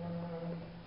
Um,